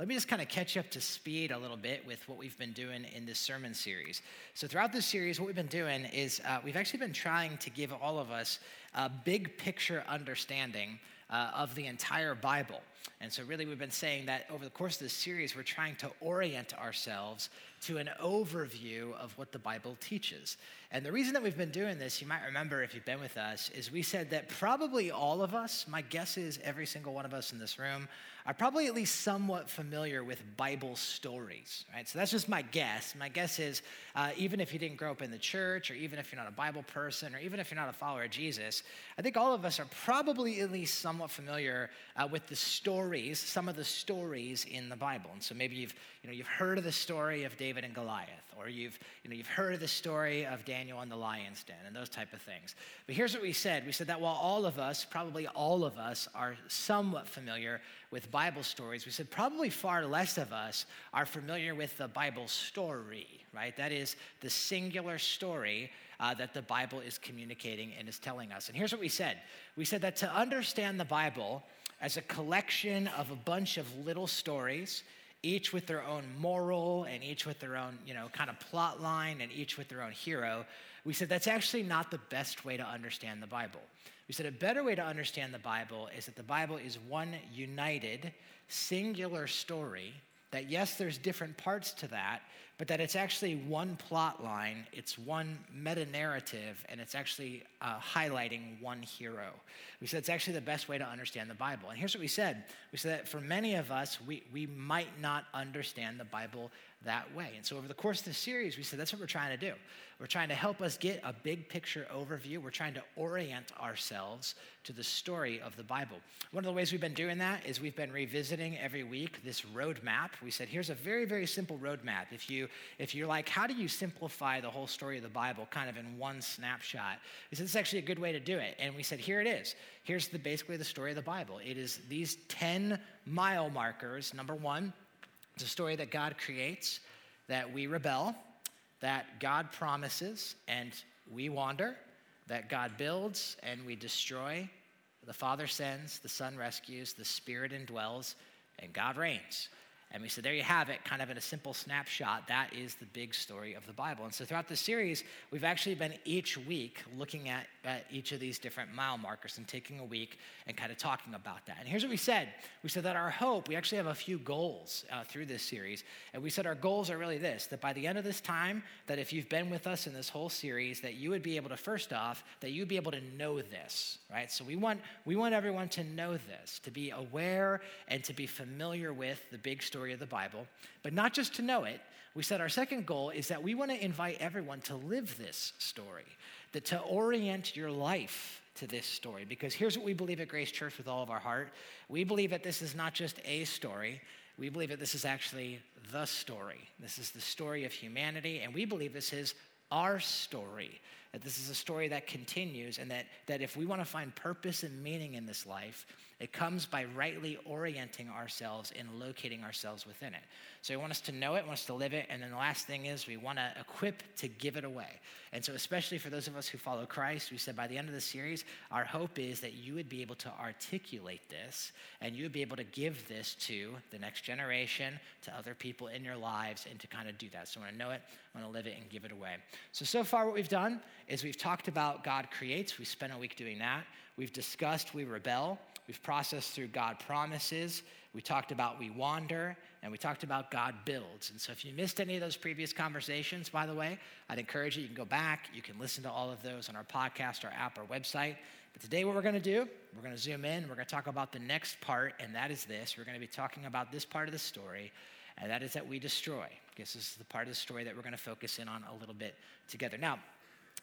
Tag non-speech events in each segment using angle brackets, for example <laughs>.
let me just kind of catch up to speed a little bit with what we've been doing in this sermon series. So, throughout this series, what we've been doing is uh, we've actually been trying to give all of us a big picture understanding uh, of the entire Bible. And so, really, we've been saying that over the course of this series, we're trying to orient ourselves to an overview of what the Bible teaches. And the reason that we've been doing this, you might remember if you've been with us, is we said that probably all of us, my guess is every single one of us in this room, are probably at least somewhat familiar with Bible stories, right? So that's just my guess. My guess is uh, even if you didn't grow up in the church, or even if you're not a Bible person, or even if you're not a follower of Jesus, I think all of us are probably at least somewhat familiar uh, with the stories, some of the stories in the Bible. And so maybe you've, you know, you've heard of the story of David and Goliath, or you've, you know, you've heard of the story of Daniel and the lion's den, and those type of things. But here's what we said. We said that while all of us, probably all of us, are somewhat familiar with Bible stories, we said probably far less of us are familiar with the Bible story, right? That is the singular story uh, that the Bible is communicating and is telling us. And here's what we said we said that to understand the Bible as a collection of a bunch of little stories, each with their own moral and each with their own, you know, kind of plot line and each with their own hero, we said that's actually not the best way to understand the Bible. We said a better way to understand the Bible is that the Bible is one united, singular story. That yes, there's different parts to that, but that it's actually one plot line, it's one meta narrative, and it's actually uh, highlighting one hero. We said it's actually the best way to understand the Bible. And here's what we said we said that for many of us, we, we might not understand the Bible that way. And so over the course of the series, we said that's what we're trying to do. We're trying to help us get a big picture overview. We're trying to orient ourselves to the story of the Bible. One of the ways we've been doing that is we've been revisiting every week this roadmap. We said, here's a very, very simple roadmap. If you if you're like, how do you simplify the whole story of the Bible kind of in one snapshot? We said, this is actually a good way to do it. And we said, here it is. Here's the basically the story of the Bible. It is these 10 mile markers. Number one, it's a story that God creates, that we rebel, that God promises and we wander, that God builds and we destroy. The Father sends, the Son rescues, the Spirit indwells, and God reigns. And we said, there you have it, kind of in a simple snapshot. That is the big story of the Bible. And so throughout the series, we've actually been each week looking at, at each of these different mile markers and taking a week and kind of talking about that. And here's what we said we said that our hope, we actually have a few goals uh, through this series. And we said our goals are really this that by the end of this time, that if you've been with us in this whole series, that you would be able to, first off, that you'd be able to know this, right? So we want, we want everyone to know this, to be aware and to be familiar with the big story story of the Bible, but not just to know it. We said our second goal is that we want to invite everyone to live this story, that to orient your life to this story. Because here's what we believe at Grace Church with all of our heart we believe that this is not just a story, we believe that this is actually the story. This is the story of humanity, and we believe this is our story. That this is a story that continues, and that, that if we want to find purpose and meaning in this life, it comes by rightly orienting ourselves and locating ourselves within it. So we want us to know it, want us to live it, and then the last thing is we want to equip to give it away. And so, especially for those of us who follow Christ, we said by the end of the series, our hope is that you would be able to articulate this and you would be able to give this to the next generation, to other people in your lives, and to kind of do that. So I want to know it, I want to live it, and give it away. So, so far, what we've done is we've talked about God creates. We spent a week doing that. We've discussed we rebel. We've processed through God promises. We talked about we wander, and we talked about God builds. And so, if you missed any of those previous conversations, by the way, I'd encourage you, you can go back. You can listen to all of those on our podcast, our app, our website. But today, what we're going to do, we're going to zoom in. We're going to talk about the next part, and that is this. We're going to be talking about this part of the story, and that is that we destroy. I guess this is the part of the story that we're going to focus in on a little bit together. Now,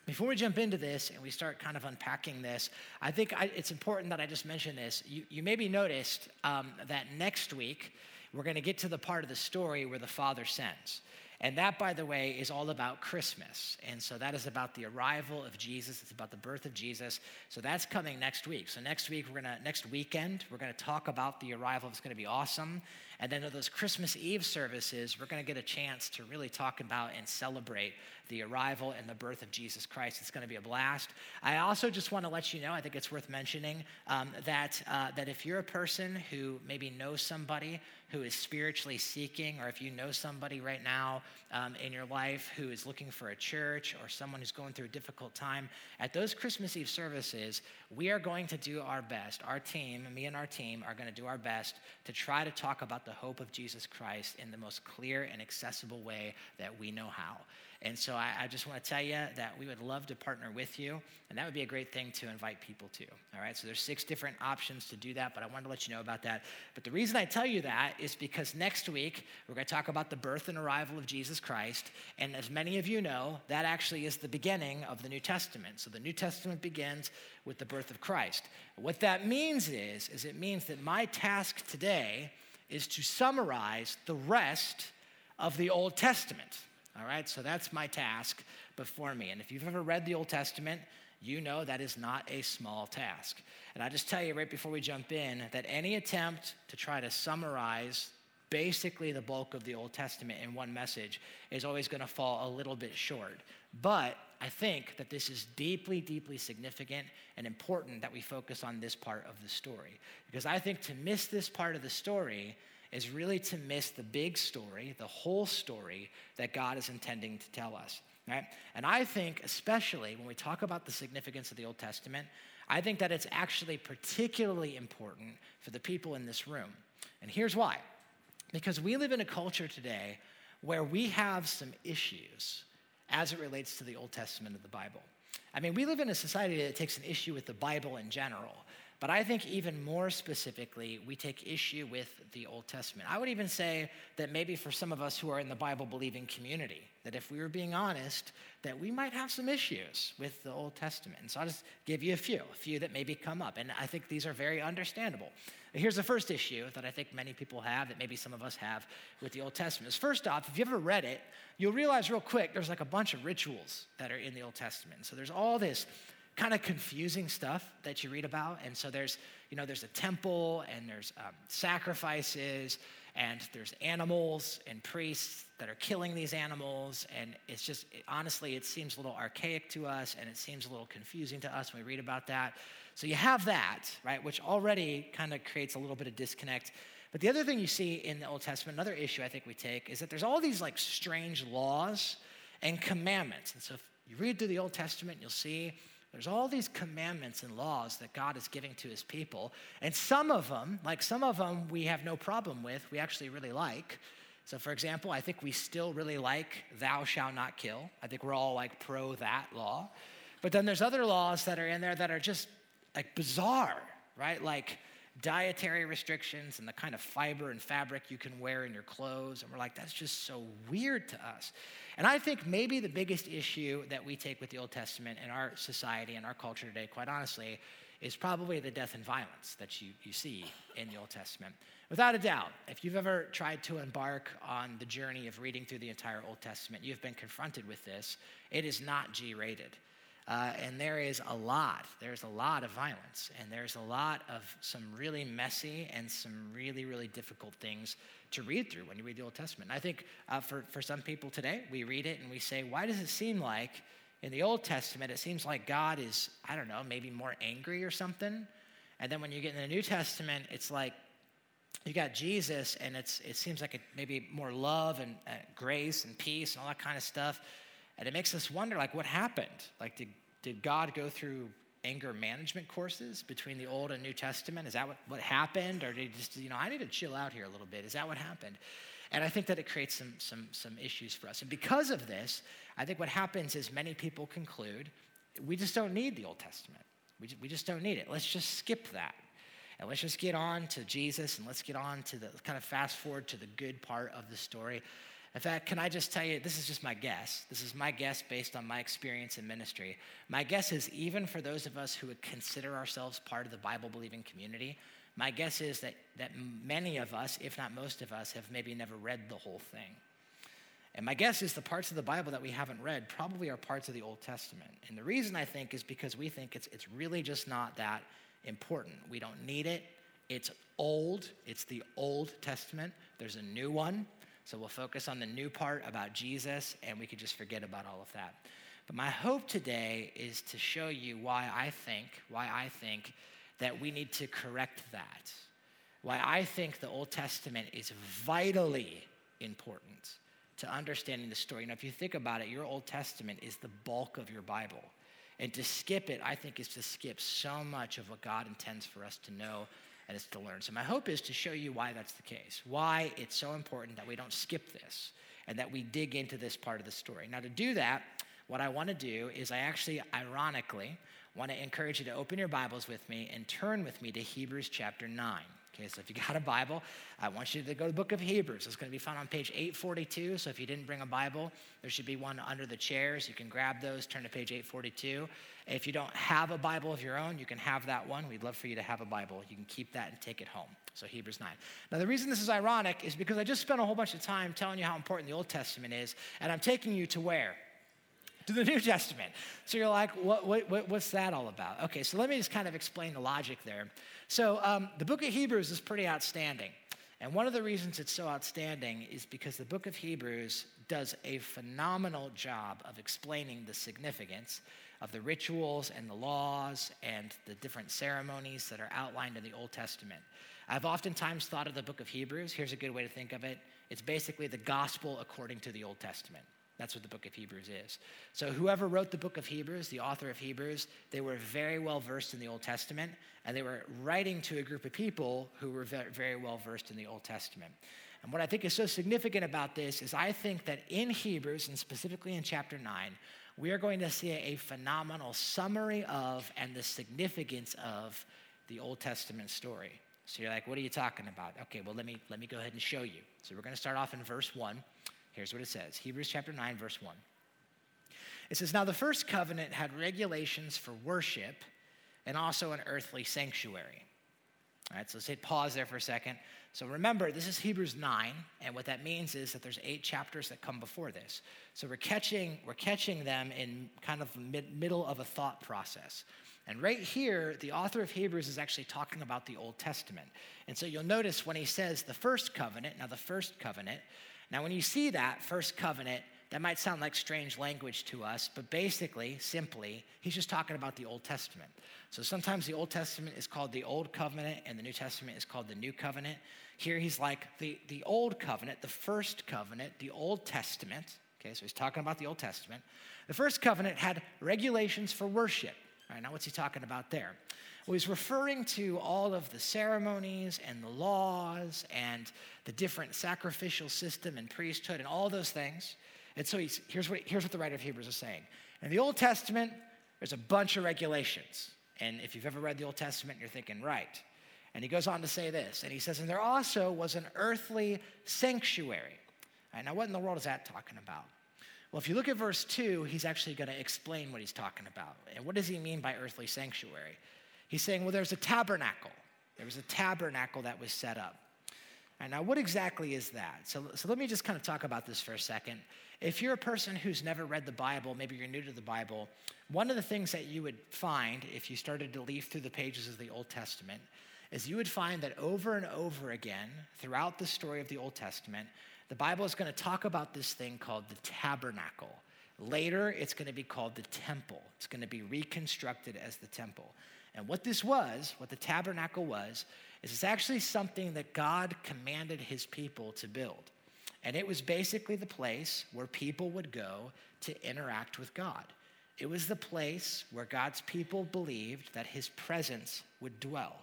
before we jump into this and we start kind of unpacking this, I think I, it's important that I just mention this. You, you maybe noticed um, that next week we're going to get to the part of the story where the Father sends. And that, by the way, is all about Christmas. And so that is about the arrival of Jesus. It's about the birth of Jesus. So that's coming next week. So next week, we're gonna, next weekend, we're gonna talk about the arrival. It's gonna be awesome. And then at those Christmas Eve services, we're going to get a chance to really talk about and celebrate the arrival and the birth of Jesus Christ. It's going to be a blast. I also just want to let you know, I think it's worth mentioning, um, that, uh, that if you're a person who maybe knows somebody who is spiritually seeking, or if you know somebody right now um, in your life who is looking for a church or someone who's going through a difficult time, at those Christmas Eve services, we are going to do our best. Our team, me and our team, are going to do our best to try to talk about the hope of Jesus Christ in the most clear and accessible way that we know how. And so I, I just want to tell you that we would love to partner with you, and that would be a great thing to invite people to. All right, so there's six different options to do that, but I wanted to let you know about that. But the reason I tell you that is because next week we're going to talk about the birth and arrival of Jesus Christ, and as many of you know, that actually is the beginning of the New Testament. So the New Testament begins with the birth of Christ. What that means is, is it means that my task today is to summarize the rest of the Old Testament. All right, so that's my task before me. And if you've ever read the Old Testament, you know that is not a small task. And I just tell you right before we jump in that any attempt to try to summarize basically the bulk of the Old Testament in one message is always going to fall a little bit short. But I think that this is deeply, deeply significant and important that we focus on this part of the story. Because I think to miss this part of the story is really to miss the big story, the whole story that God is intending to tell us. Right? And I think, especially when we talk about the significance of the Old Testament, I think that it's actually particularly important for the people in this room. And here's why because we live in a culture today where we have some issues as it relates to the Old Testament of the Bible. I mean, we live in a society that takes an issue with the Bible in general. But I think even more specifically, we take issue with the Old Testament. I would even say that maybe for some of us who are in the Bible believing community, that if we were being honest, that we might have some issues with the Old Testament. And so I'll just give you a few, a few that maybe come up. And I think these are very understandable. Here's the first issue that I think many people have, that maybe some of us have with the Old Testament. Is first off, if you ever read it, you'll realize real quick there's like a bunch of rituals that are in the Old Testament. So there's all this kind of confusing stuff that you read about. And so there's, you know, there's a temple and there's um, sacrifices and there's animals and priests that are killing these animals. And it's just, it, honestly, it seems a little archaic to us and it seems a little confusing to us when we read about that. So you have that, right, which already kind of creates a little bit of disconnect. But the other thing you see in the Old Testament, another issue I think we take, is that there's all these like strange laws and commandments. And so if you read through the Old Testament, you'll see there's all these commandments and laws that God is giving to his people. And some of them, like some of them, we have no problem with, we actually really like. So, for example, I think we still really like thou shalt not kill. I think we're all like pro that law. But then there's other laws that are in there that are just like bizarre, right? Like dietary restrictions and the kind of fiber and fabric you can wear in your clothes. And we're like, that's just so weird to us. And I think maybe the biggest issue that we take with the Old Testament in our society and our culture today, quite honestly, is probably the death and violence that you, you see in the Old Testament. Without a doubt, if you've ever tried to embark on the journey of reading through the entire Old Testament, you've been confronted with this. It is not G rated. Uh, and there is a lot, there's a lot of violence, and there's a lot of some really messy and some really, really difficult things to read through when you read the Old Testament. And I think uh, for, for some people today, we read it and we say, why does it seem like in the Old Testament, it seems like God is, I don't know, maybe more angry or something? And then when you get in the New Testament, it's like you got Jesus, and it's, it seems like it, maybe more love and uh, grace and peace and all that kind of stuff. And it makes us wonder, like, what happened? Like, did, did God go through anger management courses between the Old and New Testament? Is that what, what happened? Or did he just, you know, I need to chill out here a little bit? Is that what happened? And I think that it creates some, some, some issues for us. And because of this, I think what happens is many people conclude we just don't need the Old Testament. We just, we just don't need it. Let's just skip that. And let's just get on to Jesus and let's get on to the kind of fast forward to the good part of the story. In fact, can I just tell you, this is just my guess. This is my guess based on my experience in ministry. My guess is even for those of us who would consider ourselves part of the Bible believing community, my guess is that, that many of us, if not most of us, have maybe never read the whole thing. And my guess is the parts of the Bible that we haven't read probably are parts of the Old Testament. And the reason I think is because we think it's, it's really just not that important. We don't need it. It's old, it's the Old Testament. There's a new one. So we'll focus on the new part about Jesus and we could just forget about all of that. But my hope today is to show you why I think, why I think that we need to correct that. why I think the Old Testament is vitally important to understanding the story. Now, if you think about it, your Old Testament is the bulk of your Bible. And to skip it, I think, is to skip so much of what God intends for us to know and it's to learn. So my hope is to show you why that's the case, why it's so important that we don't skip this and that we dig into this part of the story. Now, to do that, what I want to do is I actually, ironically, want to encourage you to open your Bibles with me and turn with me to Hebrews chapter 9. Okay, so if you got a Bible, I want you to go to the book of Hebrews. It's going to be found on page 842. So if you didn't bring a Bible, there should be one under the chairs. You can grab those, turn to page 842. If you don't have a Bible of your own, you can have that one. We'd love for you to have a Bible. You can keep that and take it home. So Hebrews 9. Now, the reason this is ironic is because I just spent a whole bunch of time telling you how important the Old Testament is, and I'm taking you to where? to the <laughs> New Testament. So you're like, what, what, what's that all about? Okay, so let me just kind of explain the logic there. So um, the book of Hebrews is pretty outstanding. And one of the reasons it's so outstanding is because the book of Hebrews does a phenomenal job of explaining the significance of the rituals and the laws and the different ceremonies that are outlined in the Old Testament. I've oftentimes thought of the book of Hebrews. Here's a good way to think of it it's basically the gospel according to the Old Testament. That's what the book of Hebrews is. So, whoever wrote the book of Hebrews, the author of Hebrews, they were very well versed in the Old Testament, and they were writing to a group of people who were very well versed in the Old Testament. And what I think is so significant about this is I think that in Hebrews, and specifically in chapter 9, we are going to see a phenomenal summary of and the significance of the Old Testament story. So you're like, what are you talking about? Okay, well, let me, let me go ahead and show you. So we're going to start off in verse 1. Here's what it says Hebrews chapter 9, verse 1. It says, Now the first covenant had regulations for worship and also an earthly sanctuary. All right, so let's hit pause there for a second. So remember, this is Hebrews 9, and what that means is that there's eight chapters that come before this. So we're catching, we're catching them in kind of mid, middle of a thought process. And right here, the author of Hebrews is actually talking about the Old Testament. And so you'll notice when he says the first covenant, now the first covenant, now, when you see that first covenant, that might sound like strange language to us, but basically, simply, he's just talking about the Old Testament. So sometimes the Old Testament is called the Old Covenant and the New Testament is called the New Covenant. Here he's like the, the Old Covenant, the first covenant, the Old Testament. Okay, so he's talking about the Old Testament. The first covenant had regulations for worship. All right, now what's he talking about there? He's referring to all of the ceremonies and the laws and the different sacrificial system and priesthood and all those things. And so he's, here's, what, here's what the writer of Hebrews is saying. In the Old Testament, there's a bunch of regulations. And if you've ever read the Old Testament, you're thinking, right. And he goes on to say this, and he says, and there also was an earthly sanctuary. Now, what in the world is that talking about? Well, if you look at verse 2, he's actually going to explain what he's talking about. And what does he mean by earthly sanctuary? He's saying, well, there's a tabernacle. There was a tabernacle that was set up. And now, what exactly is that? So, so let me just kind of talk about this for a second. If you're a person who's never read the Bible, maybe you're new to the Bible, one of the things that you would find if you started to leaf through the pages of the Old Testament is you would find that over and over again throughout the story of the Old Testament, the Bible is going to talk about this thing called the tabernacle. Later, it's going to be called the temple. It's going to be reconstructed as the temple. And what this was, what the tabernacle was, is it's actually something that God commanded his people to build. And it was basically the place where people would go to interact with God. It was the place where God's people believed that his presence would dwell.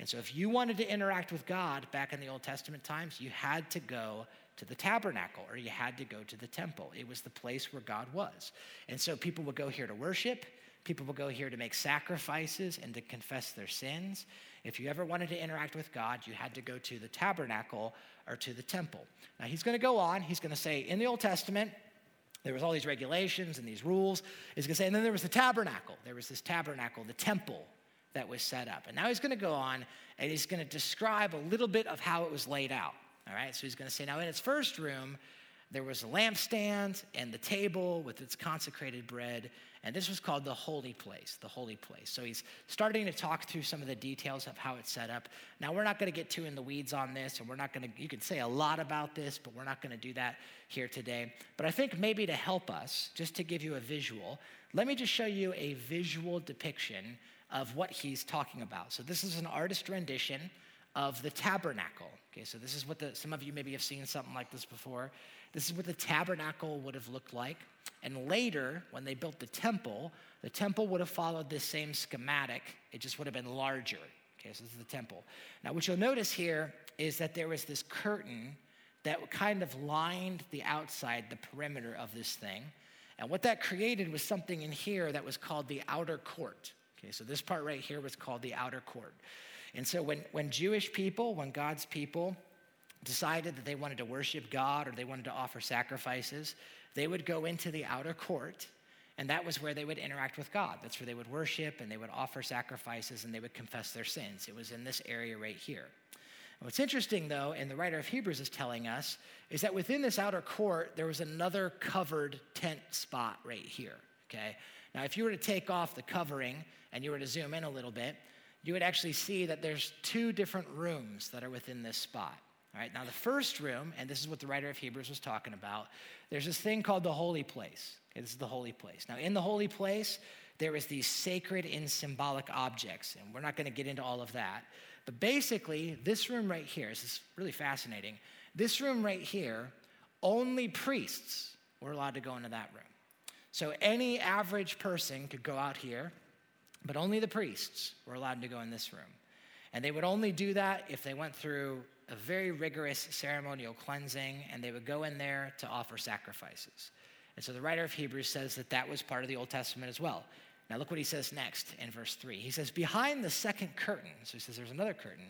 And so, if you wanted to interact with God back in the Old Testament times, you had to go to the tabernacle or you had to go to the temple. It was the place where God was. And so, people would go here to worship, People will go here to make sacrifices and to confess their sins. If you ever wanted to interact with God, you had to go to the tabernacle or to the temple. Now, he's going to go on. He's going to say, in the Old Testament, there was all these regulations and these rules. He's going to say, and then there was the tabernacle. There was this tabernacle, the temple that was set up. And now he's going to go on and he's going to describe a little bit of how it was laid out. All right, so he's going to say, now in its first room, there was a lampstand and the table with its consecrated bread and this was called the holy place, the holy place. So he's starting to talk through some of the details of how it's set up. Now, we're not going to get too in the weeds on this, and we're not going to, you can say a lot about this, but we're not going to do that here today. But I think maybe to help us, just to give you a visual, let me just show you a visual depiction of what he's talking about. So this is an artist rendition of the tabernacle. Okay, so this is what the, some of you maybe have seen something like this before. This is what the tabernacle would have looked like. And later, when they built the temple, the temple would have followed this same schematic. It just would have been larger. Okay, so this is the temple. Now, what you'll notice here is that there was this curtain that kind of lined the outside, the perimeter of this thing. And what that created was something in here that was called the outer court. Okay, so this part right here was called the outer court. And so when, when Jewish people, when God's people decided that they wanted to worship God or they wanted to offer sacrifices, they would go into the outer court, and that was where they would interact with God. That's where they would worship and they would offer sacrifices and they would confess their sins. It was in this area right here. What's interesting, though, and the writer of Hebrews is telling us, is that within this outer court, there was another covered tent spot right here, okay? Now, if you were to take off the covering and you were to zoom in a little bit, you would actually see that there's two different rooms that are within this spot. All right, now the first room, and this is what the writer of Hebrews was talking about, there's this thing called the holy place. Okay, this is the holy place. Now, in the holy place, there is these sacred and symbolic objects, and we're not going to get into all of that. But basically, this room right here, this is really fascinating. This room right here, only priests were allowed to go into that room. So any average person could go out here, but only the priests were allowed to go in this room. And they would only do that if they went through a very rigorous ceremonial cleansing and they would go in there to offer sacrifices. And so the writer of Hebrews says that that was part of the Old Testament as well. Now, look what he says next in verse 3. He says, Behind the second curtain, so he says there's another curtain,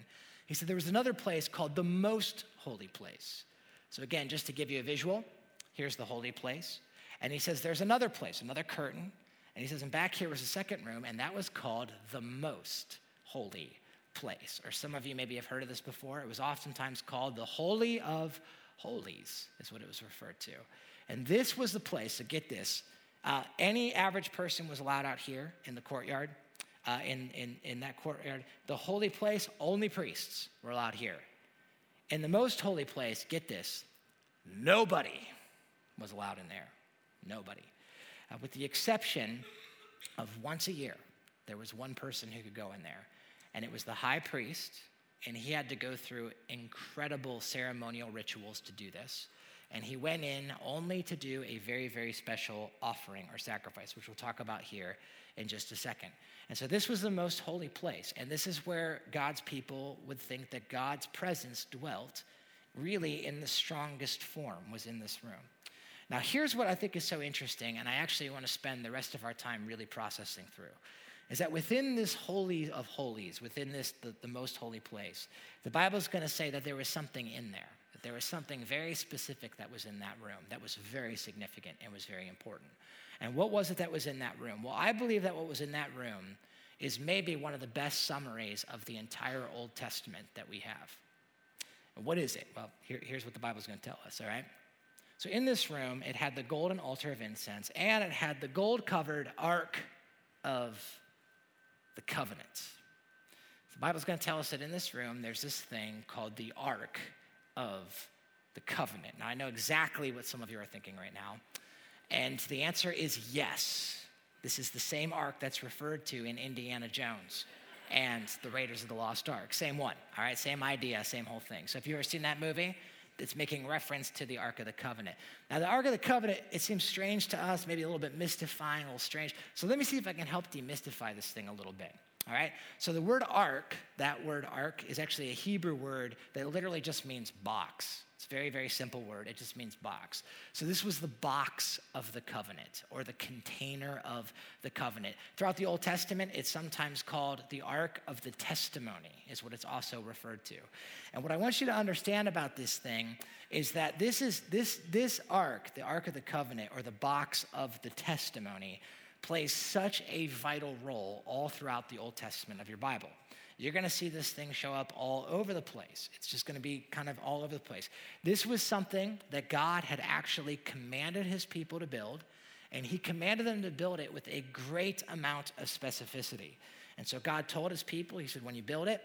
he said there was another place called the most holy place. So, again, just to give you a visual, here's the holy place. And he says there's another place, another curtain. And he says, and back here was a second room, and that was called the most holy place. Or some of you maybe have heard of this before. It was oftentimes called the Holy of Holies, is what it was referred to. And this was the place, so get this. Uh, any average person was allowed out here in the courtyard, uh, in, in, in that courtyard. The holy place, only priests were allowed here. In the most holy place, get this, nobody was allowed in there. Nobody. Uh, with the exception of once a year, there was one person who could go in there, and it was the high priest, and he had to go through incredible ceremonial rituals to do this. And he went in only to do a very, very special offering or sacrifice, which we'll talk about here in just a second. And so this was the most holy place. And this is where God's people would think that God's presence dwelt really in the strongest form, was in this room. Now, here's what I think is so interesting, and I actually want to spend the rest of our time really processing through. Is that within this holy of holies, within this, the, the most holy place, the Bible's going to say that there was something in there that there was something very specific that was in that room that was very significant and was very important. And what was it that was in that room? Well, I believe that what was in that room is maybe one of the best summaries of the entire Old Testament that we have. And what is it? Well, here, here's what the Bible's going to tell us, all right? So in this room, it had the golden altar of incense and it had the gold covered ark of the covenant. The Bible's going to tell us that in this room, there's this thing called the ark of the covenant. Now, I know exactly what some of you are thinking right now. And the answer is yes. This is the same ark that's referred to in Indiana Jones and the Raiders of the Lost Ark. Same one, all right? Same idea, same whole thing. So if you've ever seen that movie, it's making reference to the Ark of the Covenant. Now, the Ark of the Covenant, it seems strange to us, maybe a little bit mystifying, a little strange. So let me see if I can help demystify this thing a little bit. All right? So the word ark, that word ark, is actually a Hebrew word that literally just means box. It's a very, very simple word. It just means box. So this was the box of the covenant or the container of the covenant. Throughout the Old Testament, it's sometimes called the ark of the testimony, is what it's also referred to. And what I want you to understand about this thing is that this is this this ark, the ark of the covenant or the box of the testimony, plays such a vital role all throughout the Old Testament of your Bible. You're going to see this thing show up all over the place. It's just going to be kind of all over the place. This was something that God had actually commanded his people to build, and he commanded them to build it with a great amount of specificity. And so God told his people, he said, when you build it,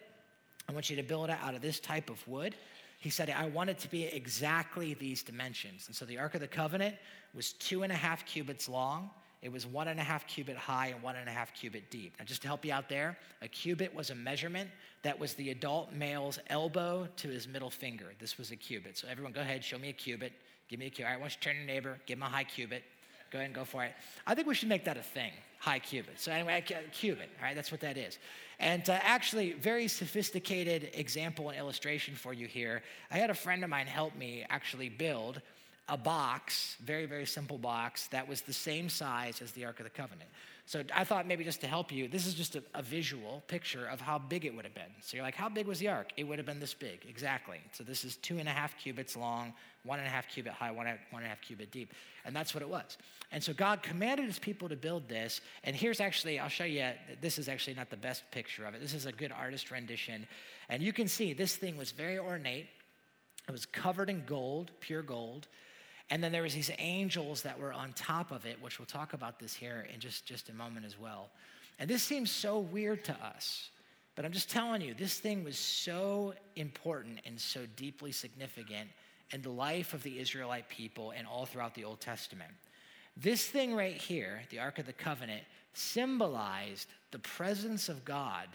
I want you to build it out of this type of wood. He said, I want it to be exactly these dimensions. And so the Ark of the Covenant was two and a half cubits long it was one and a half cubit high and one and a half cubit deep. Now, just to help you out there, a cubit was a measurement that was the adult male's elbow to his middle finger. This was a cubit. So, everyone, go ahead, show me a cubit. Give me a cubit. All right, don't you turn to your neighbor, give him a high cubit. Go ahead and go for it. I think we should make that a thing, high cubit. So, anyway, cubit, all right, that's what that is. And uh, actually, very sophisticated example and illustration for you here. I had a friend of mine help me actually build a box, very, very simple box, that was the same size as the Ark of the Covenant. So I thought maybe just to help you, this is just a, a, visual picture of how big it would have been. So you're like, how big was the ark? It would have been this big, exactly. So this is two and a half cubits long, one and a half cubit high, one, one and a half cubit deep. And that's what it was. And so God commanded his people to build this. And here's actually, I'll show you, this is actually not the best picture of it. This is a good artist rendition. And you can see this thing was very ornate. It was covered in gold, pure gold. And then there was these angels that were on top of it, which we'll talk about this here in just, just a moment as well. And this seems so weird to us, but I'm just telling you, this thing was so important and so deeply significant in the life of the Israelite people and all throughout the Old Testament. This thing right here, the Ark of the Covenant, symbolized the presence of God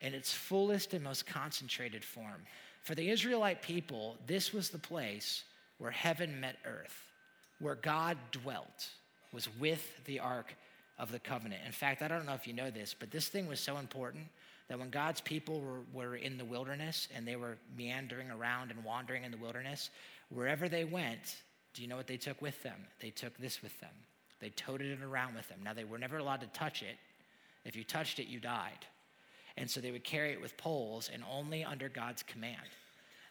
in its fullest and most concentrated form. For the Israelite people, this was the place where heaven met earth, where God dwelt, was with the Ark of the Covenant. In fact, I don't know if you know this, but this thing was so important that when God's people were, were in the wilderness and they were meandering around and wandering in the wilderness, wherever they went, do you know what they took with them? They took this with them. They toted it around with them. Now, they were never allowed to touch it. If you touched it, you died. And so they would carry it with poles and only under God's command.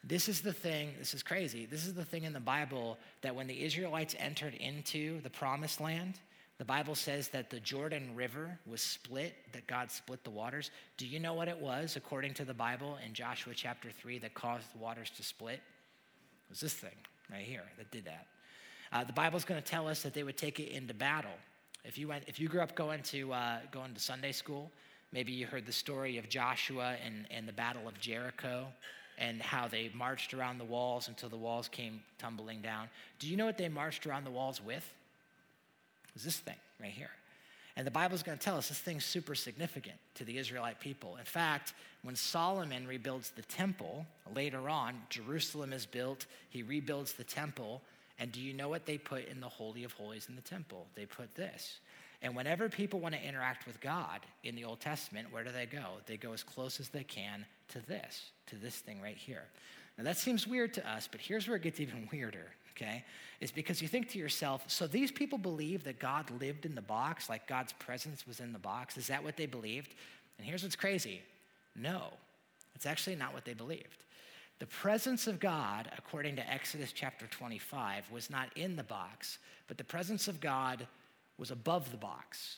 This is the thing, this is crazy. This is the thing in the Bible that when the Israelites entered into the promised land, the Bible says that the Jordan River was split, that God split the waters. Do you know what it was, according to the Bible in Joshua chapter 3, that caused the waters to split? It was this thing right here that did that. Uh, the Bible's going to tell us that they would take it into battle. If you, went, if you grew up going to, uh, going to Sunday school, maybe you heard the story of Joshua and, and the Battle of Jericho and how they marched around the walls until the walls came tumbling down. Do you know what they marched around the walls with? It was this thing right here. And the Bible's going to tell us this thing's super significant to the Israelite people. In fact, when Solomon rebuilds the temple later on, Jerusalem is built, he rebuilds the temple. And do you know what they put in the Holy of Holies in the temple? They put this. And whenever people want to interact with God in the Old Testament, where do they go? They go as close as they can to this, to this thing right here. Now that seems weird to us, but here's where it gets even <laughs> weirder, okay? Is because you think to yourself, so these people believe that God lived in the box, like God's presence was in the box. Is that what they believed? And here's what's crazy no, it's actually not what they believed. The presence of God, according to Exodus chapter 25, was not in the box, but the presence of God was above the box.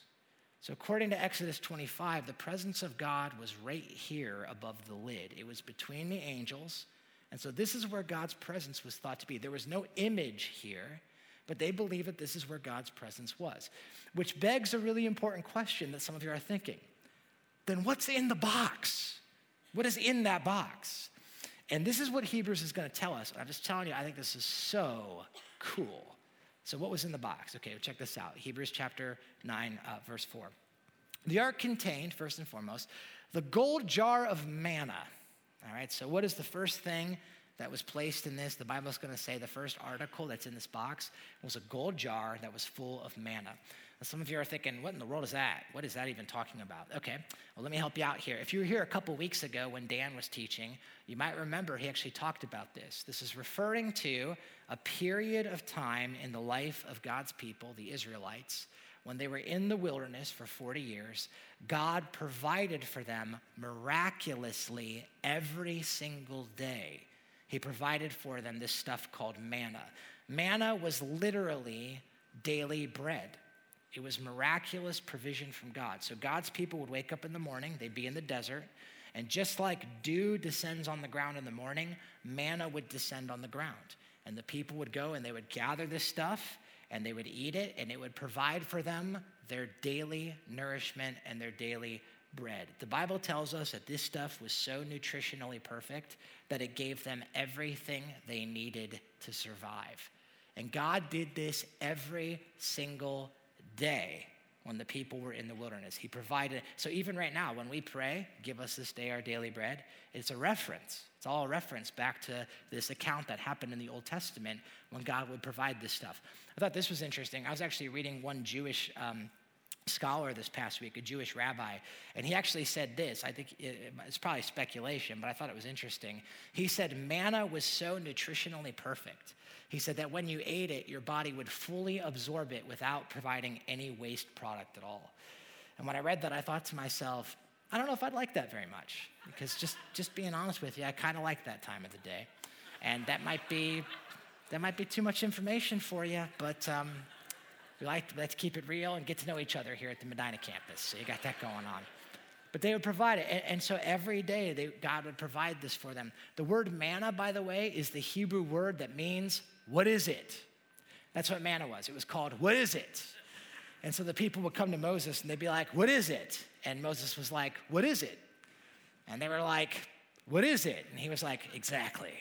So, according to Exodus 25, the presence of God was right here above the lid. It was between the angels. And so, this is where God's presence was thought to be. There was no image here, but they believe that this is where God's presence was, which begs a really important question that some of you are thinking. Then, what's in the box? What is in that box? And this is what Hebrews is going to tell us. I'm just telling you, I think this is so cool. So, what was in the box? Okay, check this out Hebrews chapter 9, uh, verse 4. The ark contained, first and foremost, the gold jar of manna. All right, so what is the first thing that was placed in this? The Bible is going to say the first article that's in this box was a gold jar that was full of manna. Some of you are thinking, what in the world is that? What is that even talking about? Okay, well, let me help you out here. If you were here a couple weeks ago when Dan was teaching, you might remember he actually talked about this. This is referring to a period of time in the life of God's people, the Israelites, when they were in the wilderness for 40 years. God provided for them miraculously every single day. He provided for them this stuff called manna. Manna was literally daily bread. It was miraculous provision from God. So God's people would wake up in the morning, they'd be in the desert, and just like dew descends on the ground in the morning, manna would descend on the ground. And the people would go and they would gather this stuff and they would eat it, and it would provide for them their daily nourishment and their daily bread. The Bible tells us that this stuff was so nutritionally perfect that it gave them everything they needed to survive. And God did this every single day when the people were in the wilderness. He provided. So even right now, when we pray, give us this day our daily bread, it's a reference. It's all a reference back to this account that happened in the Old Testament when God would provide this stuff. I thought this was interesting. I was actually reading one Jewish um, scholar this past week, a Jewish rabbi, and he actually said this. I think it's probably speculation, but I thought it was interesting. He said, Manna was so nutritionally perfect. He said that when you ate it, your body would fully absorb it without providing any waste product at all. And when I read that, I thought to myself, I don't know if I'd like that very much, because just, just being honest with you, I kind of like that time of the day. And that might be, that might be too much information for you, but um, we like let's keep it real and get to know each other here at the Medina campus. So you got that going on. But they would provide it. And, and so every day they, God would provide this for them. The word manna, by the way, is the Hebrew word that means, what is it? That's what manna was. It was called, what is it? And so the people would come to Moses and they'd be like, what is it? And Moses was like, what is it? And they were like, what is it? And he was like, exactly.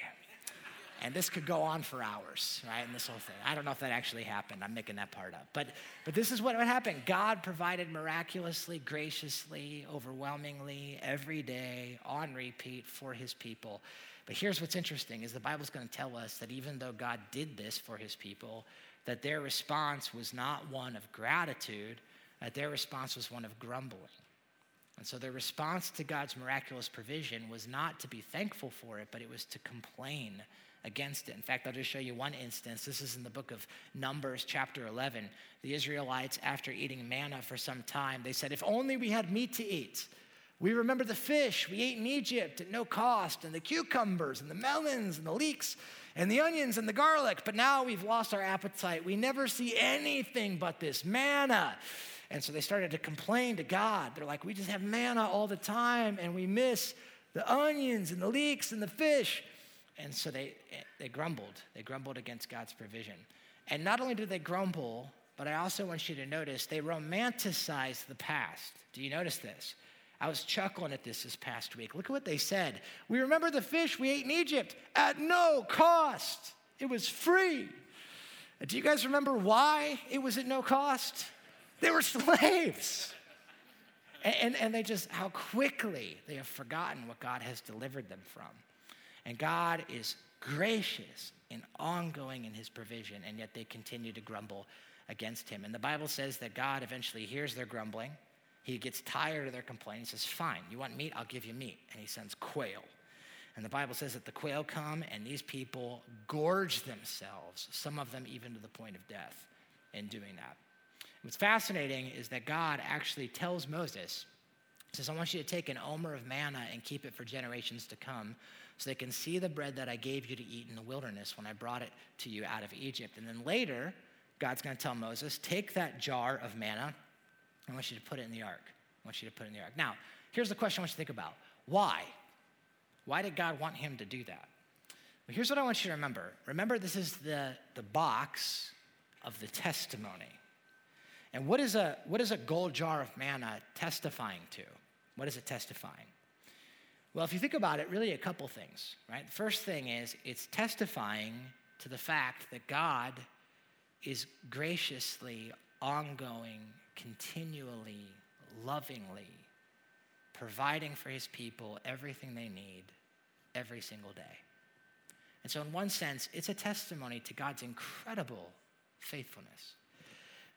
And this could go on for hours, right? And this whole thing. I don't know if that actually happened. I'm making that part up. But, but this is what would happen. God provided miraculously, graciously, overwhelmingly, every day, on repeat for his people. But here's what's interesting is the Bible's going to tell us that even though God did this for his people, that their response was not one of gratitude, that their response was one of grumbling. And so their response to God's miraculous provision was not to be thankful for it, but it was to complain against it. In fact, I'll just show you one instance. This is in the book of Numbers, chapter 11. The Israelites, after eating manna for some time, they said, If only we had meat to eat. We remember the fish we ate in Egypt at no cost, and the cucumbers, and the melons, and the leeks, and the onions, and the garlic. But now we've lost our appetite. We never see anything but this manna. And so they started to complain to God. They're like, We just have manna all the time, and we miss the onions, and the leeks, and the fish. And so they, they grumbled. They grumbled against God's provision. And not only did they grumble, but I also want you to notice they romanticized the past. Do you notice this? I was chuckling at this this past week. Look at what they said. We remember the fish we ate in Egypt at no cost, it was free. Uh, do you guys remember why it was at no cost? They were <laughs> slaves. And, and, and they just, how quickly they have forgotten what God has delivered them from. And God is gracious and ongoing in his provision, and yet they continue to grumble against him. And the Bible says that God eventually hears their grumbling. He gets tired of their complaining. He says, Fine, you want meat? I'll give you meat. And he sends quail. And the Bible says that the quail come and these people gorge themselves, some of them even to the point of death, in doing that. What's fascinating is that God actually tells Moses, says, I want you to take an omer of manna and keep it for generations to come so they can see the bread that I gave you to eat in the wilderness when I brought it to you out of Egypt. And then later, God's going to tell Moses, take that jar of manna. I want you to put it in the ark. I want you to put it in the ark. Now, here's the question I want you to think about. Why? Why did God want him to do that? Well, here's what I want you to remember. Remember, this is the, the box of the testimony. And what is, a, what is a gold jar of manna testifying to? What is it testifying? Well, if you think about it, really a couple things, right? The first thing is it's testifying to the fact that God is graciously, ongoing, continually, lovingly providing for his people everything they need every single day. And so, in one sense, it's a testimony to God's incredible faithfulness.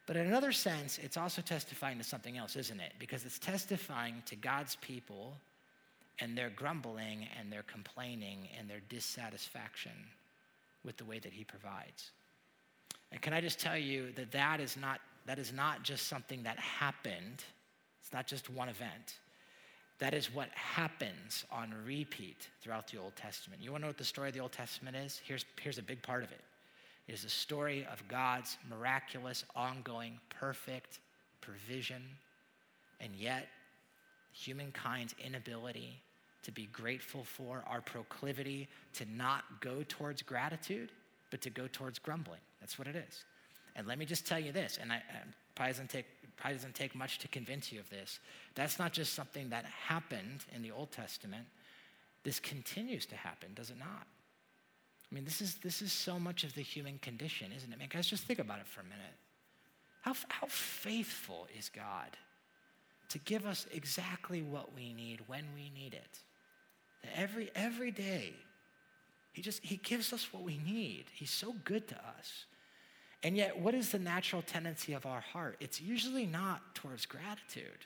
But in another sense, it's also testifying to something else, isn't it? Because it's testifying to God's people and their grumbling and their complaining and their dissatisfaction with the way that he provides. And can I just tell you that that is not, that is not just something that happened, it's not just one event. That is what happens on repeat throughout the Old Testament. You want to know what the story of the Old Testament is? Here's, here's a big part of it. It is a story of God's miraculous, ongoing, perfect provision, and yet humankind's inability to be grateful for, our proclivity to not go towards gratitude, but to go towards grumbling. That's what it is. And let me just tell you this, and I, um, probably, doesn't take, probably doesn't take much to convince you of this. That's not just something that happened in the Old Testament. This continues to happen, does it not? I mean, this is, this is so much of the human condition, isn't it? I mean, guys, just think about it for a minute. How, how faithful is God to give us exactly what we need when we need it? Every, every day, he just he gives us what we need. He's so good to us. And yet, what is the natural tendency of our heart? It's usually not towards gratitude.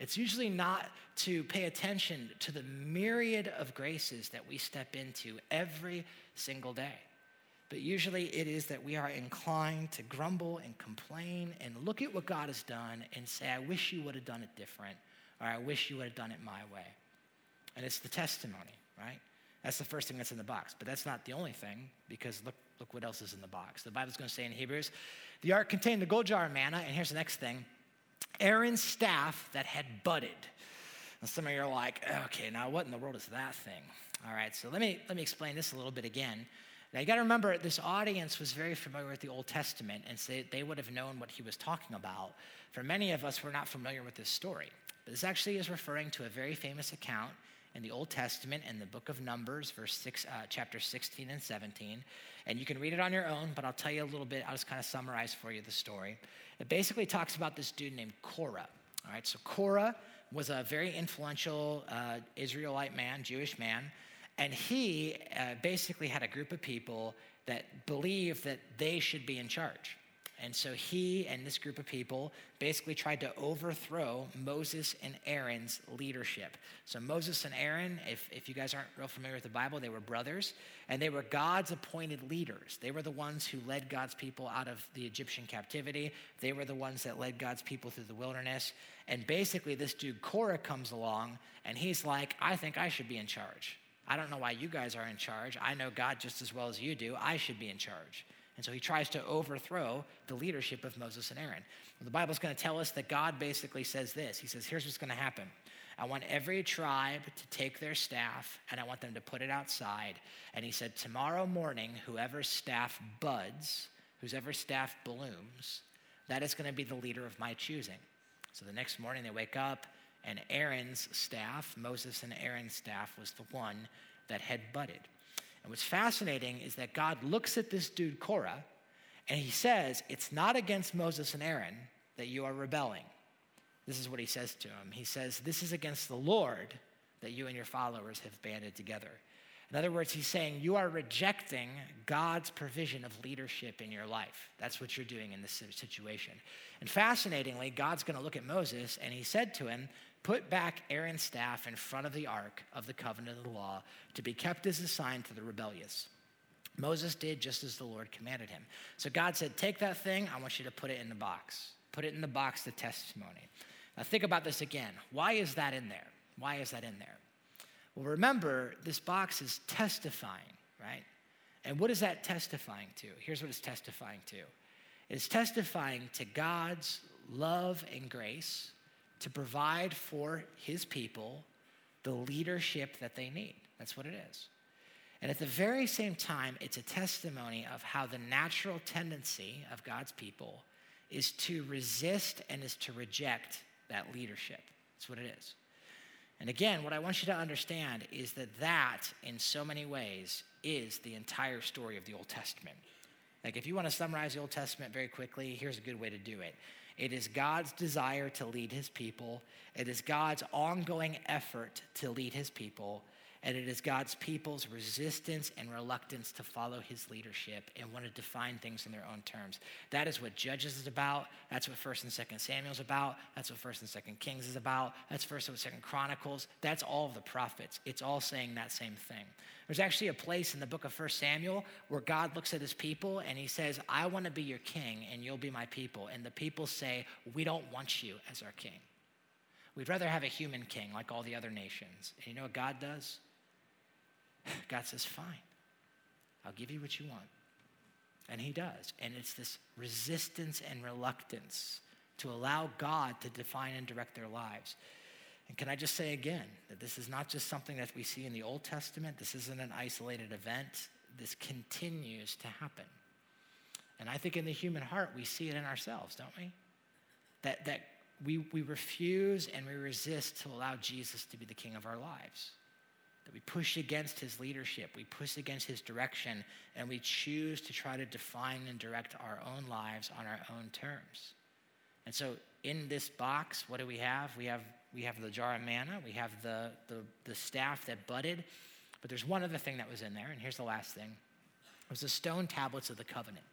It's usually not to pay attention to the myriad of graces that we step into every single day. But usually it is that we are inclined to grumble and complain and look at what God has done and say, I wish you would have done it different, or I wish you would have done it my way. And it's the testimony, right? That's the first thing that's in the box. But that's not the only thing, because look, look what else is in the box. The Bible's going to say in Hebrews the ark contained the gold jar of manna, and here's the next thing Aaron's staff that had budded. And some of you are like, okay, now what in the world is that thing? All right, so let me, let me explain this a little bit again. Now you got to remember, this audience was very familiar with the Old Testament, and so they would have known what he was talking about. For many of us, we're not familiar with this story. But this actually is referring to a very famous account in the Old Testament in the book of Numbers, verse six, uh, chapter 16 and 17. And you can read it on your own, but I'll tell you a little bit. I'll just kind of summarize for you the story. It basically talks about this dude named Korah. All right, so Korah was a very influential uh, Israelite man, Jewish man, and he uh, basically had a group of people that believed that they should be in charge. And so he and this group of people basically tried to overthrow Moses and Aaron's leadership. So, Moses and Aaron, if, if you guys aren't real familiar with the Bible, they were brothers and they were God's appointed leaders. They were the ones who led God's people out of the Egyptian captivity, they were the ones that led God's people through the wilderness. And basically, this dude Korah comes along and he's like, I think I should be in charge. I don't know why you guys are in charge. I know God just as well as you do. I should be in charge. And so he tries to overthrow the leadership of Moses and Aaron. The Bible's going to tell us that God basically says this He says, Here's what's going to happen. I want every tribe to take their staff and I want them to put it outside. And he said, Tomorrow morning, whoever's staff buds, whoever staff blooms, that is going to be the leader of my choosing. So the next morning they wake up, and Aaron's staff, Moses and Aaron's staff, was the one that had budded. And what's fascinating is that God looks at this dude, Korah, and he says, It's not against Moses and Aaron that you are rebelling. This is what he says to him. He says, This is against the Lord that you and your followers have banded together. In other words, he's saying you are rejecting God's provision of leadership in your life. That's what you're doing in this situation. And fascinatingly, God's going to look at Moses and he said to him, Put back Aaron's staff in front of the ark of the covenant of the law to be kept as a sign to the rebellious. Moses did just as the Lord commanded him. So God said, Take that thing, I want you to put it in the box. Put it in the box, the testimony. Now think about this again. Why is that in there? Why is that in there? Well, remember, this box is testifying, right? And what is that testifying to? Here's what it's testifying to it's testifying to God's love and grace to provide for his people the leadership that they need. That's what it is. And at the very same time, it's a testimony of how the natural tendency of God's people is to resist and is to reject that leadership. That's what it is. And again, what I want you to understand is that that, in so many ways, is the entire story of the Old Testament. Like, if you want to summarize the Old Testament very quickly, here's a good way to do it it is God's desire to lead his people. It is God's ongoing effort to lead his people. And it is God's people's resistance and reluctance to follow his leadership and want to define things in their own terms. That is what Judges is about. That's what 1st and 2nd Samuel is about. That's what 1st and 2nd Kings is about. That's 1st and 2nd Chronicles. That's all of the prophets. It's all saying that same thing. There's actually a place in the book of 1st Samuel where God looks at his people and he says, I want to be your king and you'll be my people. And the people say, We don't want you as our king. We'd rather have a human king like all the other nations. And you know what God does? God says, Fine, I'll give you what you want. And he does. And it's this resistance and reluctance to allow God to define and direct their lives. And can I just say again that this is not just something that we see in the Old Testament, this isn't an isolated event. This continues to happen. And I think in the human heart, we see it in ourselves, don't we? That, that we, we refuse and we resist to allow Jesus to be the king of our lives. That we push against his leadership, we push against his direction, and we choose to try to define and direct our own lives on our own terms. And so in this box, what do we have? We have we have the jar of manna, we have the, the, the staff that budded, but there's one other thing that was in there, and here's the last thing. It was the stone tablets of the covenant.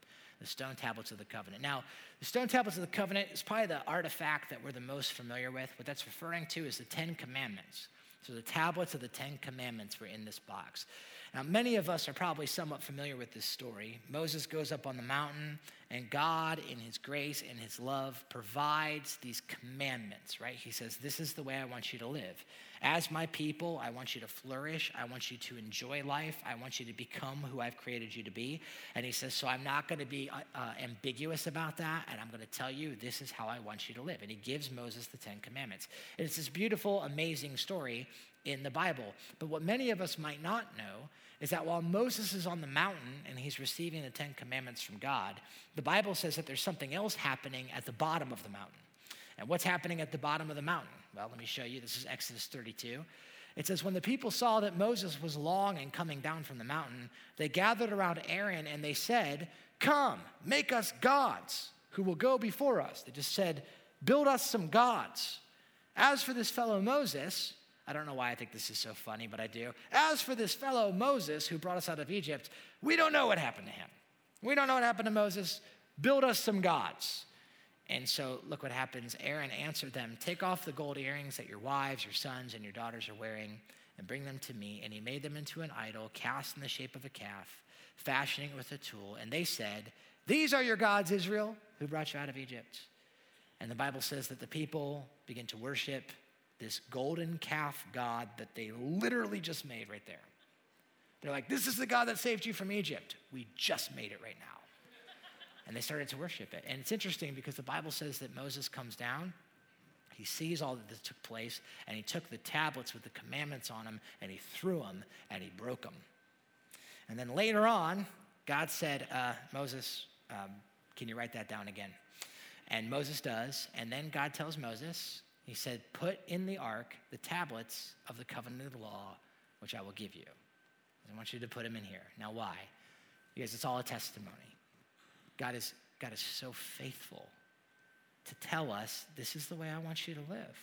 The stone tablets of the covenant. Now, the stone tablets of the covenant is probably the artifact that we're the most familiar with. What that's referring to is the Ten Commandments. So the tablets of the Ten Commandments were in this box. Now, many of us are probably somewhat familiar with this story. Moses goes up on the mountain, and God, in his grace and his love, provides these commandments, right? He says, This is the way I want you to live. As my people, I want you to flourish. I want you to enjoy life. I want you to become who I've created you to be. And he says, So I'm not going to be uh, uh, ambiguous about that. And I'm going to tell you, this is how I want you to live. And he gives Moses the Ten Commandments. And it's this beautiful, amazing story in the Bible. But what many of us might not know is that while Moses is on the mountain and he's receiving the Ten Commandments from God, the Bible says that there's something else happening at the bottom of the mountain. And what's happening at the bottom of the mountain? Well, let me show you. This is Exodus 32. It says, When the people saw that Moses was long and coming down from the mountain, they gathered around Aaron and they said, Come, make us gods who will go before us. They just said, Build us some gods. As for this fellow Moses, I don't know why I think this is so funny, but I do. As for this fellow Moses who brought us out of Egypt, we don't know what happened to him. We don't know what happened to Moses. Build us some gods. And so look what happens. Aaron answered them Take off the gold earrings that your wives, your sons, and your daughters are wearing and bring them to me. And he made them into an idol cast in the shape of a calf, fashioning it with a tool. And they said, These are your gods, Israel, who brought you out of Egypt. And the Bible says that the people begin to worship this golden calf God that they literally just made right there. They're like, This is the God that saved you from Egypt. We just made it right now. And they started to worship it. And it's interesting because the Bible says that Moses comes down, he sees all that took place, and he took the tablets with the commandments on them, and he threw them, and he broke them. And then later on, God said, uh, Moses, um, can you write that down again? And Moses does. And then God tells Moses, he said, Put in the ark the tablets of the covenant of the law, which I will give you. I want you to put them in here. Now, why? Because it's all a testimony. God is, God is so faithful to tell us this is the way I want you to live.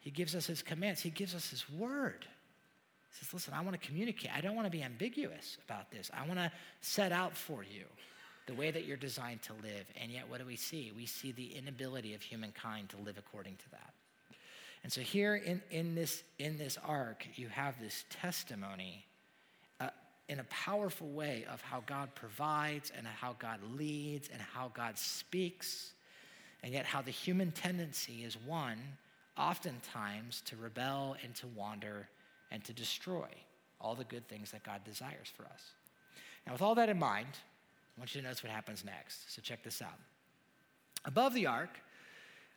He gives us his commands, he gives us his word. He says, Listen, I want to communicate. I don't want to be ambiguous about this. I want to set out for you the way that you're designed to live. And yet, what do we see? We see the inability of humankind to live according to that. And so, here in, in, this, in this ark, you have this testimony uh, in a powerful way of how God provides and how God leads and how God speaks, and yet how the human tendency is one, oftentimes, to rebel and to wander and to destroy all the good things that God desires for us. Now, with all that in mind, I want you to notice what happens next. So check this out. Above the ark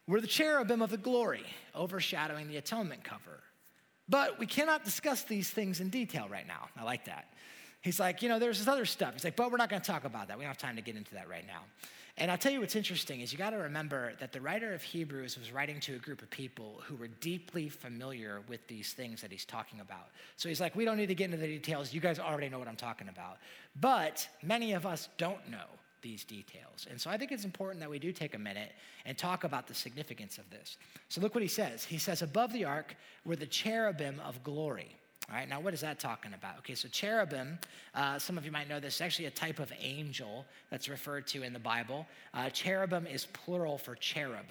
were the cherubim of the glory, overshadowing the atonement cover. But we cannot discuss these things in detail right now. I like that. He's like, you know, there's this other stuff. He's like, but we're not going to talk about that. We don't have time to get into that right now. And I'll tell you what's interesting is you got to remember that the writer of Hebrews was writing to a group of people who were deeply familiar with these things that he's talking about. So he's like, we don't need to get into the details. You guys already know what I'm talking about. But many of us don't know these details. And so I think it's important that we do take a minute and talk about the significance of this. So look what he says. He says, above the ark were the cherubim of glory. All right, now what is that talking about? Okay, so cherubim, uh, some of you might know this, is actually a type of angel that's referred to in the Bible. Uh, cherubim is plural for cherub.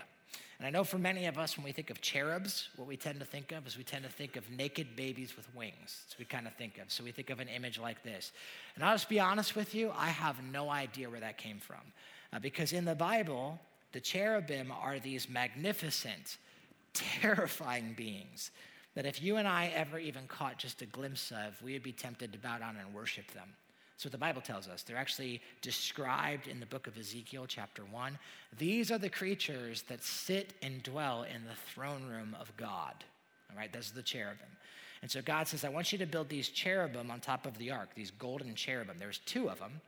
And I know for many of us, when we think of cherubs, what we tend to think of is we tend to think of naked babies with wings. That's what we kind of think of. So we think of an image like this. And I'll just be honest with you, I have no idea where that came from. Uh, because in the Bible, the cherubim are these magnificent, <laughs> terrifying beings that if you and I ever even caught just a glimpse of, we would be tempted to bow down and worship them. That's what the Bible tells us. They're actually described in the book of Ezekiel, chapter 1. These are the creatures that sit and dwell in the throne room of God. All right, those are the cherubim. And so God says, I want you to build these cherubim on top of the ark, these golden cherubim. There's two of them.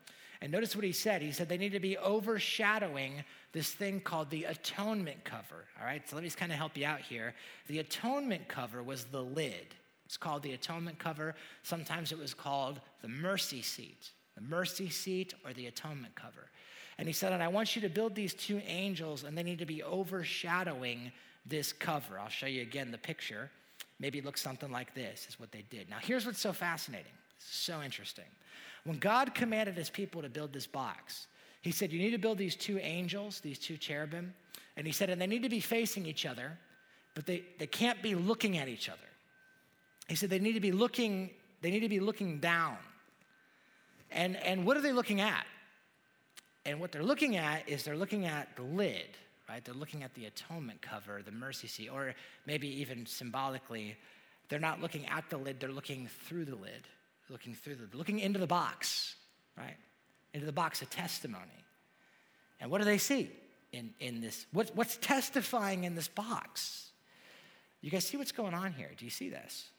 And notice what he said. He said they need to be overshadowing this thing called the atonement cover. All right, so let me just kind of help you out here. The atonement cover was the lid. It's called the atonement cover. Sometimes it was called the mercy seat. The mercy seat or the atonement cover. And he said, And I want you to build these two angels, and they need to be overshadowing this cover. I'll show you again the picture. Maybe it looks something like this, is what they did. Now, here's what's so fascinating. so interesting. When God commanded his people to build this box, he said, You need to build these two angels, these two cherubim. And he said, And they need to be facing each other, but they, they can't be looking at each other. He said, They need to be looking, they need to be looking down. And, and what are they looking at? And what they're looking at is they're looking at the lid, right? They're looking at the atonement cover, the mercy seat, or maybe even symbolically, they're not looking at the lid, they're looking through the lid, looking through the, looking into the box, right? Into the box of testimony. And what do they see in, in this? What, what's testifying in this box? You guys see what's going on here? Do you see this?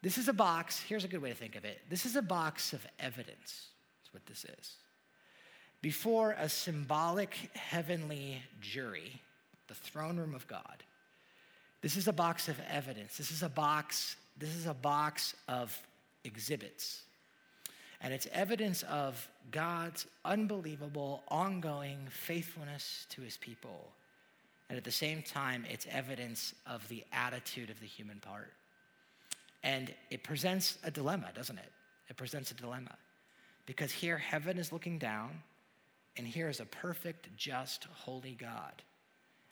This is a box, here's a good way to think of it. This is a box of evidence, That's what this is before a symbolic heavenly jury, the throne room of God. This is a box of evidence. This is a box, this is a box of exhibits. And it's evidence of God's unbelievable, ongoing faithfulness to his people. And at the same time, it's evidence of the attitude of the human part. And it presents a dilemma, doesn't it? It presents a dilemma. Because here, heaven is looking down, and here is a perfect, just, holy God.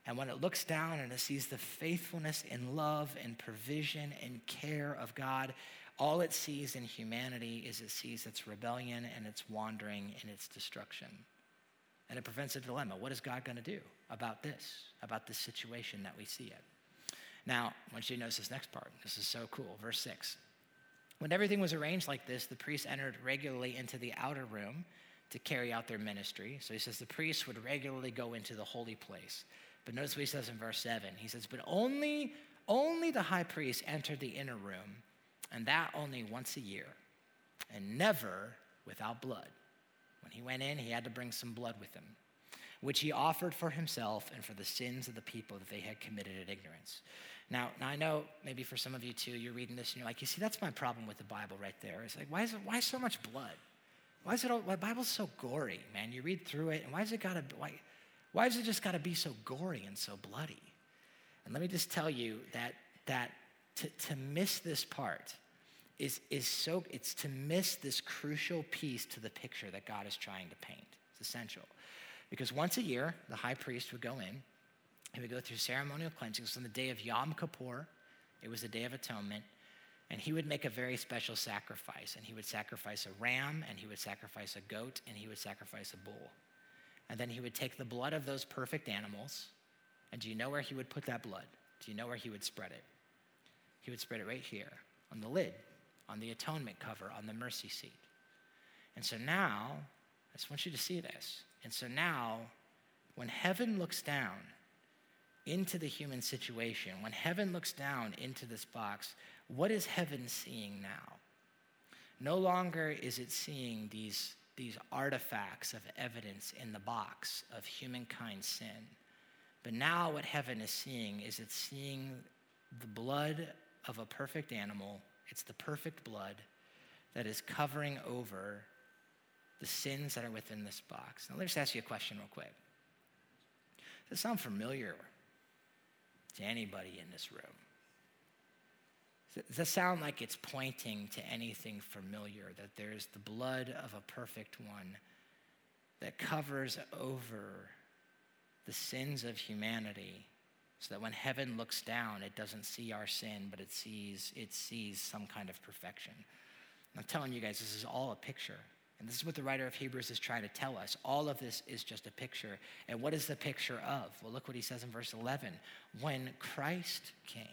And when it looks down and it sees the faithfulness and love and provision and care of God, all it sees in humanity is it sees its rebellion and its wandering and its destruction. And it prevents a dilemma. What is God going to do about this, about this situation that we see it? Now, I want you to notice this next part. This is so cool. Verse 6. When everything was arranged like this, the priests entered regularly into the outer room to carry out their ministry. So he says the priests would regularly go into the holy place. But notice what he says in verse 7. He says, But only, only the high priest entered the inner room, and that only once a year, and never without blood. When he went in, he had to bring some blood with him, which he offered for himself and for the sins of the people that they had committed in ignorance. Now, now I know maybe for some of you too, you're reading this and you're like, you see, that's my problem with the Bible right there. It's like, why is it, why so much blood? Why is it all, why Bible's so gory, man? You read through it, and why is it gotta, why, why is it just gotta be so gory and so bloody? And let me just tell you that, that to, to miss this part is, is so, it's to miss this crucial piece to the picture that God is trying to paint. It's essential. Because once a year, the high priest would go in, he would go through ceremonial cleansing. So on the day of Yom Kippur, it was the Day of Atonement, and he would make a very special sacrifice. And he would sacrifice a ram, and he would sacrifice a goat, and he would sacrifice a bull. And then he would take the blood of those perfect animals. And do you know where he would put that blood? Do you know where he would spread it? He would spread it right here on the lid, on the atonement cover, on the mercy seat. And so now, I just want you to see this. And so now, when heaven looks down into the human situation, when heaven looks down into this box, what is heaven seeing now? No longer is it seeing these, these artifacts of evidence in the box of humankind's sin. But now, what heaven is seeing is it's seeing the blood of a perfect animal. It's the perfect blood that is covering over the sins that are within this box. Now, let me just ask you a question, real quick. Does it sound familiar to anybody in this room? Does that sound like it's pointing to anything familiar? That there's the blood of a perfect one that covers over the sins of humanity so that when heaven looks down, it doesn't see our sin, but it sees, it sees some kind of perfection. I'm telling you guys, this is all a picture. And this is what the writer of Hebrews is trying to tell us. All of this is just a picture. And what is the picture of? Well, look what he says in verse 11. When Christ came,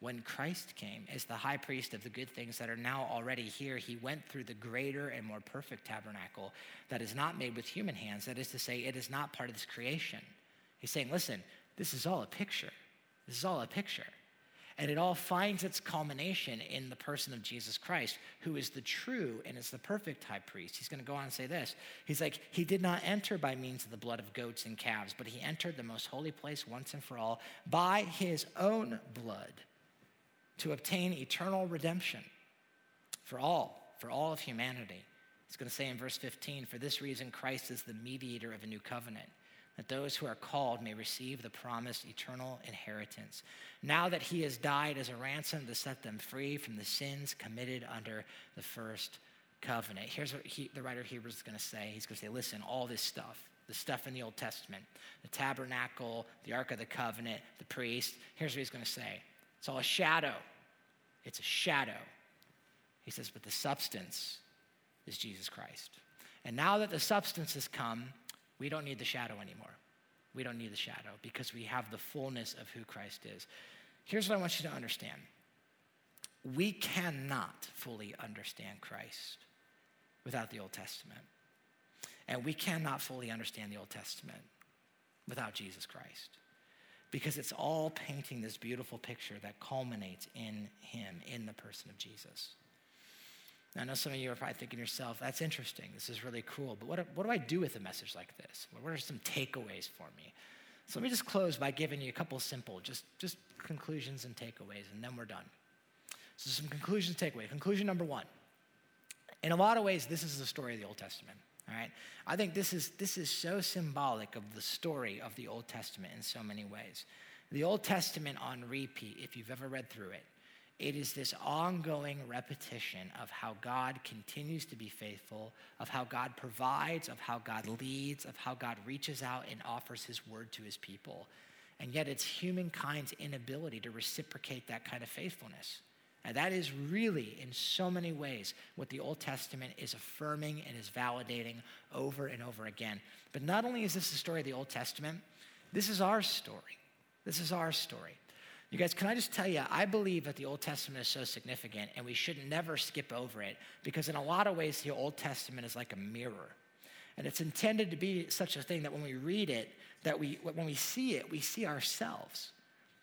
when Christ came as the high priest of the good things that are now already here, he went through the greater and more perfect tabernacle that is not made with human hands. That is to say, it is not part of this creation. He's saying, listen, this is all a picture. This is all a picture. And it all finds its culmination in the person of Jesus Christ, who is the true and is the perfect high priest. He's going to go on and say this. He's like, He did not enter by means of the blood of goats and calves, but He entered the most holy place once and for all by His own blood to obtain eternal redemption for all, for all of humanity. He's going to say in verse 15, For this reason, Christ is the mediator of a new covenant, that those who are called may receive the promised eternal inheritance. Now that he has died as a ransom to set them free from the sins committed under the first covenant. Here's what he, the writer of Hebrews is going to say He's going to say, Listen, all this stuff, the stuff in the Old Testament, the tabernacle, the Ark of the Covenant, the priest, here's what he's going to say it's all a shadow. It's a shadow. He says, But the substance is Jesus Christ. And now that the substance has come, we don't need the shadow anymore. We don't need the shadow because we have the fullness of who Christ is. Here's what I want you to understand we cannot fully understand Christ without the Old Testament. And we cannot fully understand the Old Testament without Jesus Christ because it's all painting this beautiful picture that culminates in Him, in the person of Jesus. I know some of you are probably thinking yourself, that's interesting. This is really cool. But what, what do I do with a message like this? What are some takeaways for me? So let me just close by giving you a couple simple, just, just conclusions and takeaways, and then we're done. So some conclusions, takeaway. Conclusion number one. In a lot of ways, this is the story of the Old Testament. All right? I think this is, this is so symbolic of the story of the Old Testament in so many ways. The Old Testament on repeat, if you've ever read through it, it is this ongoing repetition of how God continues to be faithful, of how God provides, of how God leads, of how God reaches out and offers his word to his people. And yet it's humankind's inability to reciprocate that kind of faithfulness. And that is really, in so many ways, what the Old Testament is affirming and is validating over and over again. But not only is this the story of the Old Testament, this is our story. This is our story. You guys, can I just tell you, I believe that the Old Testament is so significant and we should never skip over it because, in a lot of ways, the Old Testament is like a mirror. And it's intended to be such a thing that when we read it, that we, when we see it, we see ourselves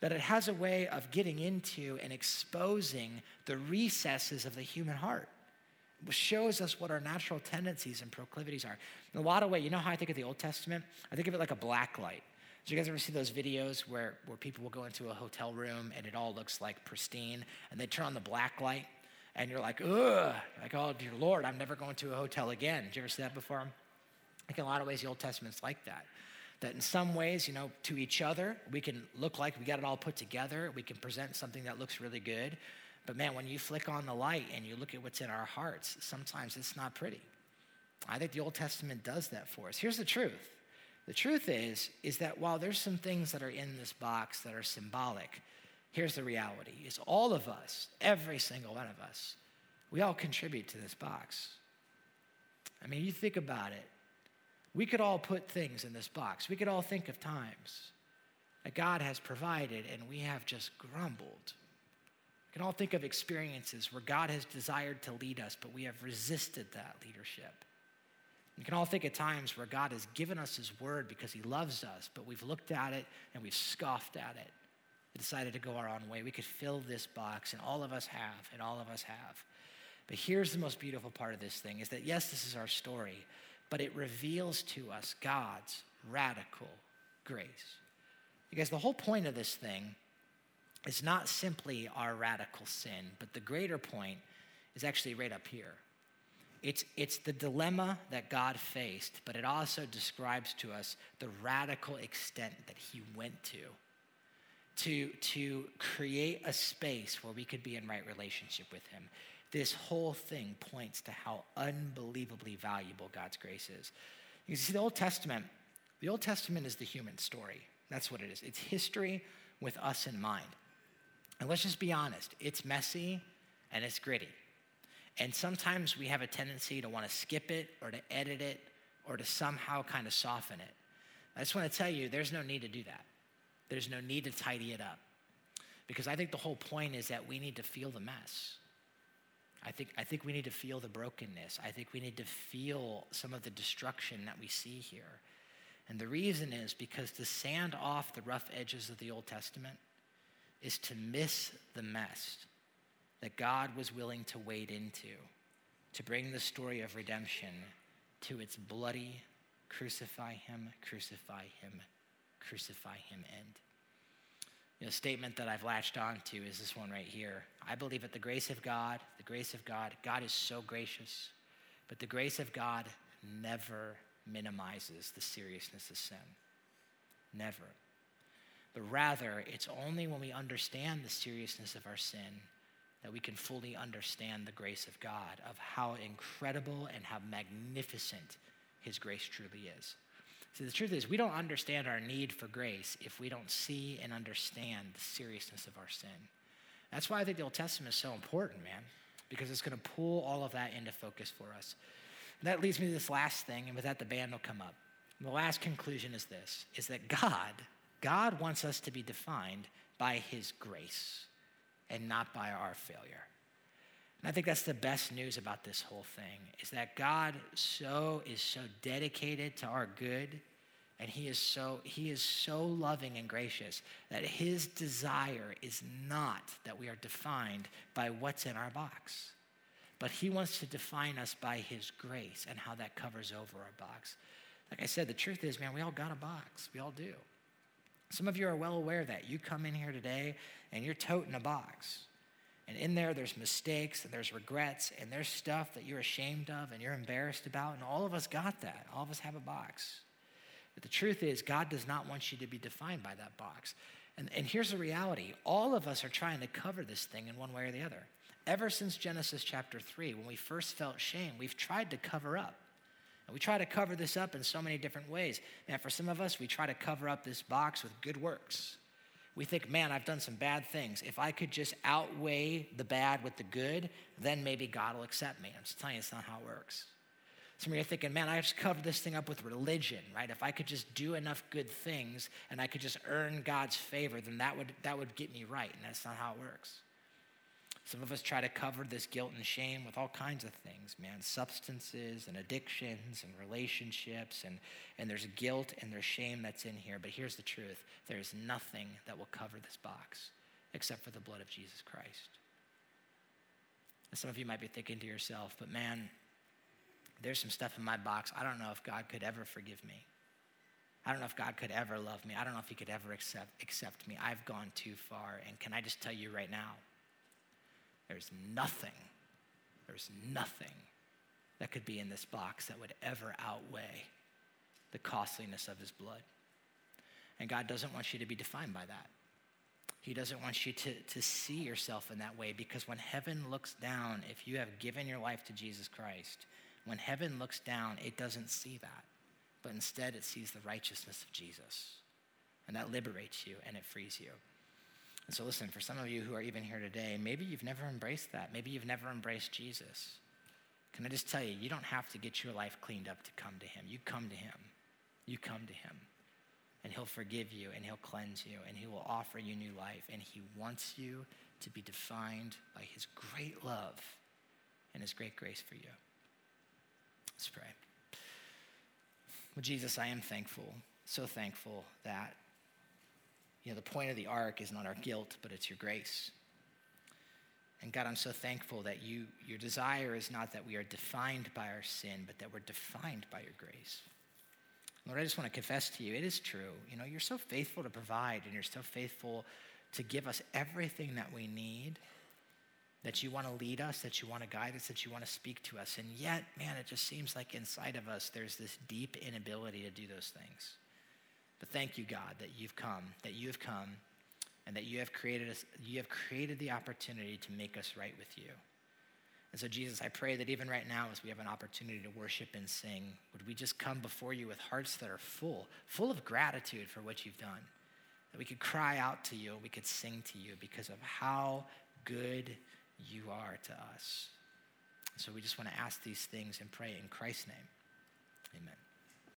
that it has a way of getting into and exposing the recesses of the human heart. It shows us what our natural tendencies and proclivities are. In a lot of ways, you know how I think of the Old Testament? I think of it like a black light. Do you guys ever see those videos where, where people will go into a hotel room and it all looks like pristine and they turn on the black light and you're like, ugh, like, oh, dear Lord, I'm never going to a hotel again. Did you ever see that before? Think in a lot of ways the Old Testament's like that that in some ways, you know, to each other, we can look like we got it all put together. We can present something that looks really good. But man, when you flick on the light and you look at what's in our hearts, sometimes it's not pretty. I think the Old Testament does that for us. Here's the truth. The truth is is that while there's some things that are in this box that are symbolic, here's the reality. Is all of us, every single one of us, we all contribute to this box. I mean, you think about it. We could all put things in this box. We could all think of times that God has provided and we have just grumbled. We can all think of experiences where God has desired to lead us, but we have resisted that leadership. We can all think of times where God has given us His word because He loves us, but we've looked at it and we've scoffed at it and decided to go our own way. We could fill this box, and all of us have, and all of us have. But here's the most beautiful part of this thing is that yes, this is our story, but it reveals to us God's radical grace. Because the whole point of this thing is not simply our radical sin, but the greater point is actually right up here. It's, it's the dilemma that God faced, but it also describes to us the radical extent that he went to to, to create a space where we could be in right relationship with him. This whole thing points to how unbelievably valuable God's grace is. You see, the Old Testament, the Old Testament is the human story. That's what it is. It's history with us in mind. And let's just be honest, it's messy and it's gritty. And sometimes we have a tendency to want to skip it or to edit it or to somehow kind of soften it. I just want to tell you, there's no need to do that. There's no need to tidy it up. Because I think the whole point is that we need to feel the mess. I think, I think we need to feel the brokenness. I think we need to feel some of the destruction that we see here. And the reason is because to sand off the rough edges of the Old Testament is to miss the mess that God was willing to wade into to bring the story of redemption to its bloody, crucify him, crucify him, crucify him end. You know, statement that I've latched on to is this one right here. I believe that the grace of God, the grace of God, God is so gracious. But the grace of God never minimizes the seriousness of sin. Never. But rather, it's only when we understand the seriousness of our sin that we can fully understand the grace of God, of how incredible and how magnificent His grace truly is. See, the truth is, we don't understand our need for grace if we don't see and understand the seriousness of our sin. That's why I think the Old Testament is so important, man, because it's going to pull all of that into focus for us. And that leads me to this last thing, and with that, the band will come up. And the last conclusion is this is that God, God wants us to be defined by his grace and not by our failure. And I think that's the best news about this whole thing is that God so is so dedicated to our good and he is so he is so loving and gracious that his desire is not that we are defined by what's in our box. But he wants to define us by his grace and how that covers over our box. Like I said, the truth is, man, we all got a box. We all do. Some of you are well aware that. You come in here today and you're toting a box. And in there, there's mistakes and there's regrets and there's stuff that you're ashamed of and you're embarrassed about. And all of us got that. All of us have a box. But the truth is, God does not want you to be defined by that box. And, and here's the reality all of us are trying to cover this thing in one way or the other. Ever since Genesis chapter 3, when we first felt shame, we've tried to cover up. And we try to cover this up in so many different ways. And for some of us, we try to cover up this box with good works. We think, man, I've done some bad things. If I could just outweigh the bad with the good, then maybe God will accept me. I'm just telling you, it's not how it works. Some of you are thinking, man, I just covered this thing up with religion, right? If I could just do enough good things and I could just earn God's favor, then that would, that would get me right. And that's not how it works. Some of us try to cover this guilt and shame with all kinds of things, man. Substances and addictions and relationships, and, and there's guilt and there's shame that's in here. But here's the truth there's nothing that will cover this box except for the blood of Jesus Christ. And some of you might be thinking to yourself, but man, there's some stuff in my box. I don't know if God could ever forgive me. I don't know if God could ever love me. I don't know if He could ever accept, accept me. I've gone too far. And can I just tell you right now? There's nothing, there's nothing that could be in this box that would ever outweigh the costliness of his blood. And God doesn't want you to be defined by that. He doesn't want you to, to see yourself in that way because when heaven looks down, if you have given your life to Jesus Christ, when heaven looks down, it doesn't see that, but instead it sees the righteousness of Jesus. And that liberates you and it frees you. And so, listen, for some of you who are even here today, maybe you've never embraced that. Maybe you've never embraced Jesus. Can I just tell you, you don't have to get your life cleaned up to come to Him. You come to Him. You come to Him. And He'll forgive you and He'll cleanse you and He will offer you new life. And He wants you to be defined by His great love and His great grace for you. Let's pray. Well, Jesus, I am thankful, so thankful that you know, the point of the ark is not our guilt, but it's your grace. And God, I'm so thankful that you, your desire is not that we are defined by our sin, but that we're defined by your grace. Lord, I just want to confess to you, it is true. You know, you're so faithful to provide, and you're so faithful to give us everything that we need, that you want to lead us, that you want to guide us, that you want to speak to us. And yet, man, it just seems like inside of us there's this deep inability to do those things. But thank you, God, that you've come, that you have come, and that you have created us, you have created the opportunity to make us right with you. And so, Jesus, I pray that even right now, as we have an opportunity to worship and sing, would we just come before you with hearts that are full, full of gratitude for what you've done? That we could cry out to you, we could sing to you because of how good you are to us. So we just want to ask these things and pray in Christ's name. Amen.